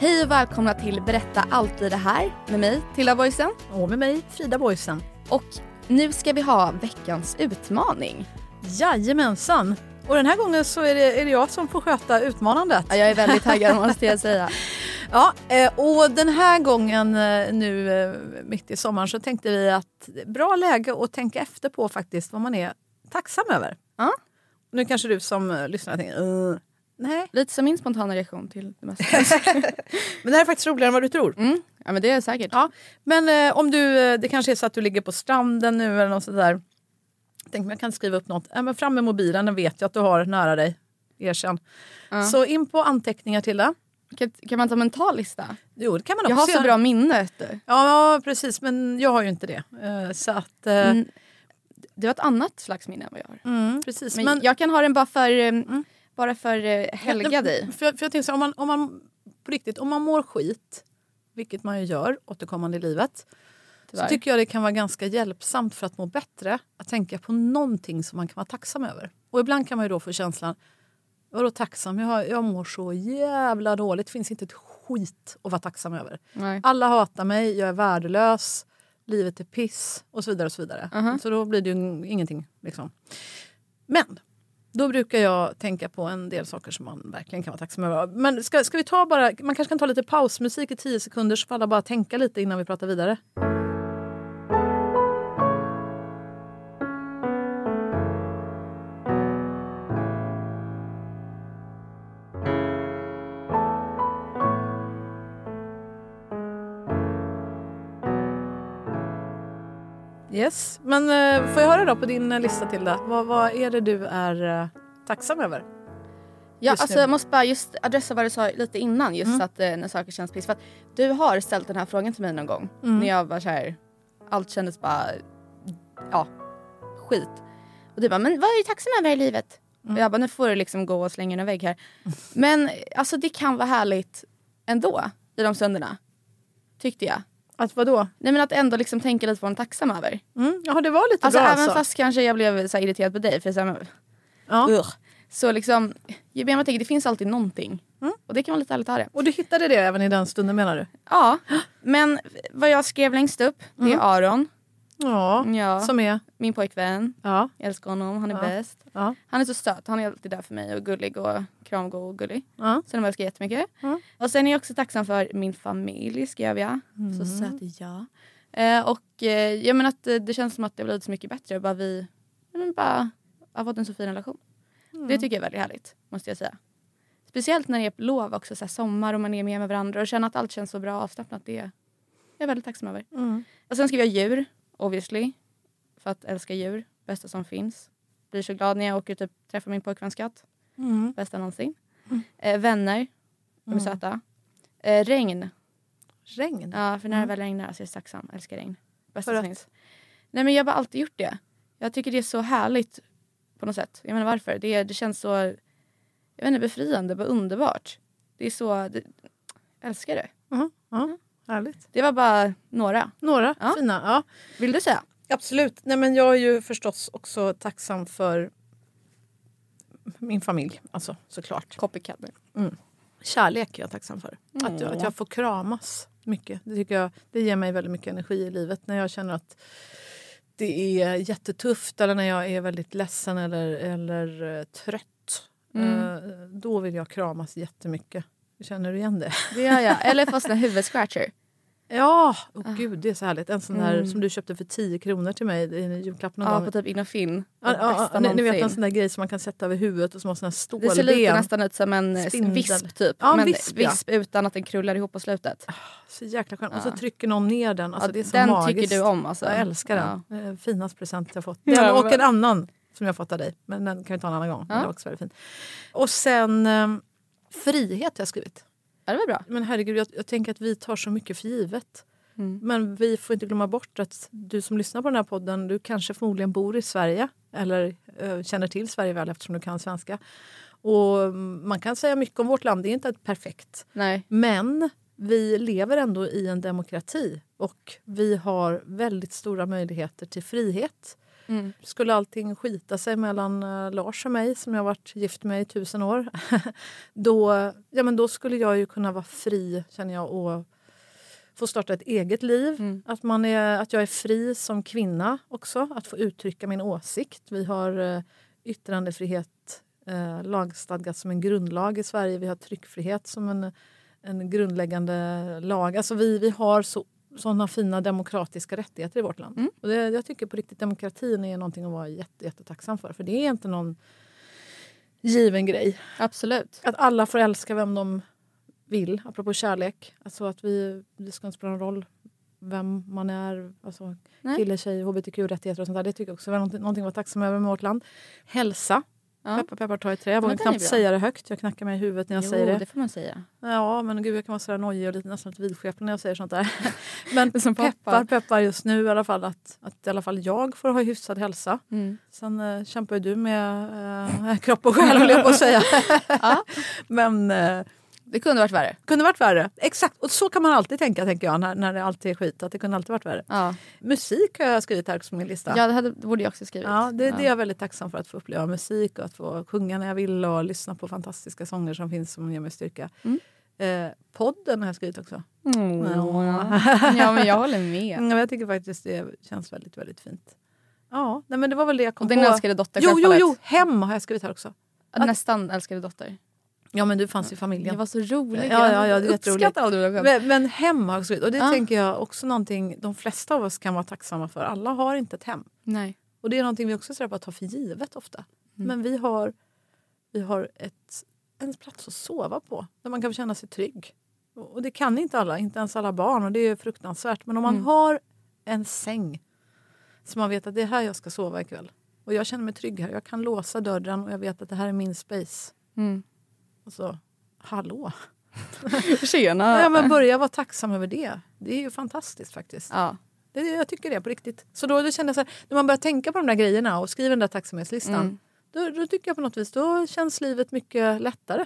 Hej och välkomna till Berätta allt i det här med mig, Tilla Boysen. Och med mig, Frida Boysen. Och nu ska vi ha veckans utmaning. Jajamensan. Och den här gången så är det, är det jag som får sköta utmanandet. Ja, jag är väldigt taggad måste jag säga. Ja, eh, och den här gången eh, nu eh, mitt i sommaren så tänkte vi att bra läge att tänka efter på faktiskt vad man är tacksam över. Ja. Nu kanske du som lyssnar tänker uh, nej. Lite som min spontana reaktion till det mesta. men det här är faktiskt roligare än vad du tror. Mm. Ja men det är det säkert. Ja, men om du, det kanske är så att du ligger på stranden nu eller något sådär. Tänk om jag kan skriva upp något. Äh, men fram med mobilen, den vet jag att du har nära dig. Erkänn. Ja. Så in på anteckningar till det. Kan, kan man ta mental lista? Jo, det kan man också Jag har så bra minne. Ja, precis. Men jag har ju inte det. Eh, så att, eh, mm. Det var ett annat slags minne än vad jag har. Mm, precis. Men, men, jag kan ha den bara för, eh, mm. Bara för helga ja, dig. För, för jag tänker så, om man, om man på riktigt, om man mår skit, vilket man ju gör återkommande i livet, Tyvärr. så tycker jag det kan vara ganska hjälpsamt för att må bättre att tänka på någonting som man kan vara tacksam över. Och ibland kan man ju då få känslan, vadå tacksam? Jag, jag mår så jävla dåligt, det finns inte ett skit att vara tacksam över. Nej. Alla hatar mig, jag är värdelös, livet är piss och så vidare. och Så vidare. Uh -huh. Så då blir det ju ingenting. Liksom. Men då brukar jag tänka på en del saker som man verkligen kan vara tacksam över. Men ska, ska vi ta bara, man kanske kan ta lite pausmusik i tio sekunder så får alla bara tänka lite innan vi pratar vidare. Yes, men uh, får jag höra då på din uh, lista Tilda, vad, vad är det du är uh, tacksam över? Ja, alltså nu? jag måste bara just adressa vad du sa lite innan just mm. att när saker känns piss. För att du har ställt den här frågan till mig någon gång mm. när jag var så här, allt kändes bara, ja, skit. Och du bara, men vad är du tacksam över i livet? Mm. Och jag bara, nu får du liksom gå och slänga en vägg här. Men alltså det kan vara härligt ändå i de stunderna. Tyckte jag. Att vadå? Nej men att ändå liksom tänka lite på vad man är tacksam över. Mm. Ja det var lite alltså, bra även alltså. fast kanske jag blev så irriterad på dig för så här, ja. Så liksom, mer man tänker, det finns alltid någonting. Mm. Och det kan vara lite härligt att ha det. Och du hittade det även i den stunden menar du? Ja, men vad jag skrev längst upp, det är mm. Aron. Ja, ja, som är? Min pojkvän. Ja. Jag älskar honom, han är ja. bäst. Ja. Han är så söt, han är alltid där för mig och gullig och kramgod och gullig. Ja. Så den älskar jag jättemycket. Ja. Och sen är jag också tacksam för min familj skrev jag. Mm. Så söt är jag. Eh, och eh, jag menar att det, det känns som att det har blivit så mycket bättre. Bara vi men bara har fått en så fin relation. Mm. Det tycker jag är väldigt härligt måste jag säga. Speciellt när det är lov också, så sommar och man är med med varandra och känner att allt känns så bra avslappnat. Det är jag väldigt tacksam över. Mm. Och sen skrev jag djur, obviously. För att älska djur, bästa som finns. Blir så glad när jag åker och typ, träffar min pojkväns katt. Mm. Bästa någonsin. Mm. Eh, vänner, de är mm. söta. Eh, regn. Regn? Ja, för när det mm. väl regnar så är jag tacksam. Älskar regn. Bästa som finns. Nej men jag har bara alltid gjort det. Jag tycker det är så härligt på något sätt. Jag menar varför. Det, det känns så jag vet inte, befriande, bara underbart. Det är så... Det, jag älskar det. Mm. Mm. Härligt. Det var bara några. Några ja. fina. Ja. Vill du säga? Absolut. Nej, men jag är ju förstås också tacksam för min familj. Alltså, såklart. Copycat. Mm. Kärlek är jag tacksam för. Mm. Att, jag, att jag får kramas mycket. Det, tycker jag, det ger mig väldigt mycket energi i livet. När jag känner att det är jättetufft eller när jag är väldigt ledsen eller, eller eh, trött. Mm. Eh, då vill jag kramas jättemycket. Känner du igen det? Det gör jag. Eller fast en huvudscratcher. Ja, oh, gud det är så härligt. En sån där mm. som du köpte för 10 kronor till mig i en julklapp någon ja, gång. på typ Innofin. Ja, ja, ni, ni vet en sån där grej som man kan sätta över huvudet och som har sån här stålben. Det ser lite nästan ut som en Spindel. visp typ. Ja, men visp, visp utan att den krullar ihop på slutet. Oh, så jäkla skönt. Och så trycker någon ner den. Alltså, det är så den magiskt. tycker du om alltså? Jag älskar den. Ja. Finaste present jag fått. Den och en annan som jag fått av dig. Men den kan vi ta en annan gång. Ja. Den är också väldigt fin. Och sen frihet har jag skrivit. Ja, det var bra. Men herregud, jag, jag tänker att vi tar så mycket för givet. Mm. Men vi får inte glömma bort att du som lyssnar på den här podden, du kanske förmodligen bor i Sverige eller äh, känner till Sverige väl eftersom du kan svenska. Och man kan säga mycket om vårt land, det är inte perfekt. Nej. Men vi lever ändå i en demokrati och vi har väldigt stora möjligheter till frihet. Mm. Skulle allting skita sig mellan uh, Lars och mig, som jag varit gift med i tusen år då, ja, men då skulle jag ju kunna vara fri, känner jag, och få starta ett eget liv. Mm. Att, man är, att jag är fri som kvinna också, att få uttrycka min åsikt. Vi har uh, yttrandefrihet uh, lagstadgat som en grundlag i Sverige. Vi har tryckfrihet som en, en grundläggande lag. Alltså vi, vi har så sådana fina demokratiska rättigheter i vårt land. Mm. Och det, jag tycker på riktigt demokratin är någonting att vara jätte, jättetacksam för. För det är inte någon given grej. Absolut. Att alla får älska vem de vill, apropå kärlek. Alltså att vi, det ska inte spela någon roll vem man är, alltså kille, tjej, hbtq-rättigheter och sånt där. Det tycker jag också är någonting, någonting att vara tacksam över med vårt land. Hälsa Ja. Peppar peppar ta i trä. Jag vågar knappt säga det högt. Jag knackar mig i huvudet när jag jo, säger det. det får man säga. Ja, men gud jag kan vara så nojig och lite, nästan lite vidskeplig när jag säger sånt där. men som peppar peppar just nu i alla fall att, att i alla fall jag får ha hyfsad hälsa. Mm. Sen äh, kämpar ju du med äh, kropp och själ höll jag på att säga. ja. Men äh, det kunde varit värre. Kunde varit värre. Exakt. Och så kan man alltid tänka tänker jag när, när det alltid är skit. Att det kunde alltid varit värre. Ja. Musik har jag skrivit här på min lista. Ja, det, hade, det borde jag också skrivit. Ja, det, ja. det är jag väldigt tacksam för. Att få uppleva musik och att få sjunga när jag vill och lyssna på fantastiska sånger som finns som ger mig styrka. Mm. Eh, podden har jag skrivit också. Mm. Ja. men jag håller med. Ja, jag tycker faktiskt det känns väldigt, väldigt fint. Ja, nej, men det var väl det jag kom och på. Din älskade dotter Jo, jo, jo! Hem har jag skrivit här också. Att, Nästan älskade dotter. Ja men du fanns i familjen. Det var så roligt. Ja, ja, ja, det uppskattar aldrig men, men hem har också, och det ja. tänker jag också någonting de flesta av oss kan vara tacksamma för. Alla har inte ett hem. Nej. Och det är någonting vi också ser på tar för givet ofta. Mm. Men vi har, vi har ett, en plats att sova på där man kan känna sig trygg. Och det kan inte alla, inte ens alla barn och det är fruktansvärt. Men om man mm. har en säng så man vet att det är här jag ska sova ikväll. Och jag känner mig trygg här. Jag kan låsa dörren och jag vet att det här är min space. Mm. Alltså, hallå! Tjena! Ja, men börja vara tacksam över det. Det är ju fantastiskt faktiskt. Ja. Det, jag tycker det på riktigt. Så då, då kände jag så här, när man börjar tänka på de där grejerna och skriver den där tacksamhetslistan. Mm. Då, då, tycker jag på något vis, då känns livet mycket lättare.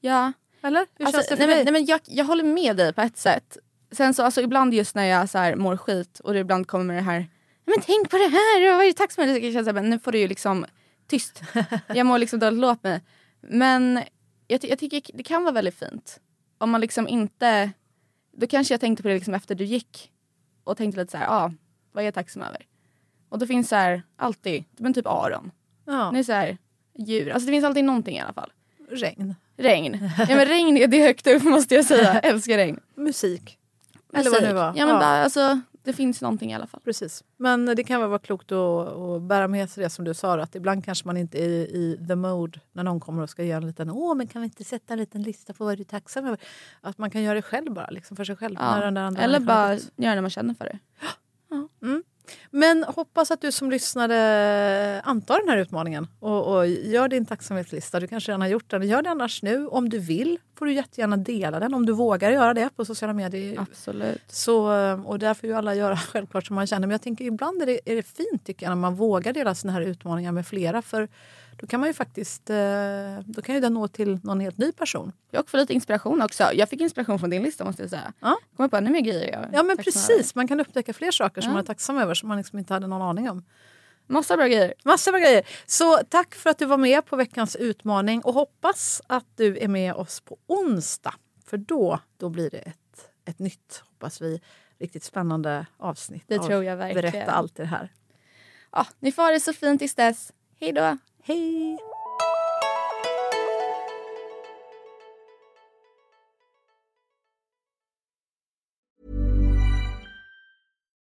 Ja. Eller? Hur alltså, känns det för nej, dig? Men, nej, men jag, jag håller med dig på ett sätt. Sen så alltså, ibland just när jag så här, mår skit och det ibland kommer med det här men tänk på det här, vad är du tacksam för? Jag känner så här, nu får du ju liksom tyst. Jag mår liksom dåligt, låt mig. Men jag, jag tycker det kan vara väldigt fint. Om man liksom inte... Då kanske jag tänkte på det liksom efter du gick och tänkte lite så här, ah, vad är jag tacksam över? Och då finns så här, alltid, men typ Aron. Ja. Det är så här, djur. Alltså det finns alltid någonting i alla fall. Regn. Regn. Ja men regn är det högt upp måste jag säga. älskar regn. Musik. Eller vad det var. Ja men ja. Bara, alltså, det finns någonting i alla fall. Precis. Men det kan vara klokt att, att bära med sig det som du sa. Att ibland kanske man inte är i the mode när någon kommer och ska göra en liten Åh, men kan vi inte sätta en liten lista på vad du är tacksam över? Att man kan göra det själv bara, liksom för sig själv. Ja. Eller bara göra det man känner för det. Men hoppas att du som lyssnade antar den här utmaningen och, och, gör din tacksamhetslista. Du kanske redan har gjort den. Gör det annars nu. Om du vill får du jättegärna dela den om du vågar göra det på sociala medier. Absolut. Så, och där får ju alla göra självklart som man känner. Men jag tänker ibland är det, är det fint tycker jag, när man vågar dela såna här utmaningar med flera. För då kan man ju faktiskt eh, då kan ju den nå till någon helt ny person. Jag får lite inspiration också. Jag fick inspiration från din lista måste jag säga. Ja. Kommer på ännu mer grejer jag Ja men precis, man kan upptäcka fler saker som man är tacksam över som man liksom inte hade någon aning om. Massa bra grejer. Massa bra grejer. Så tack för att du var med på veckans utmaning och hoppas att du är med oss på onsdag. För då, då blir det ett, ett nytt, hoppas vi, riktigt spännande avsnitt. Det tror jag verkligen. Berätta allt det här. ja, ni får ha det så fint tills dess. Hej då! Hej!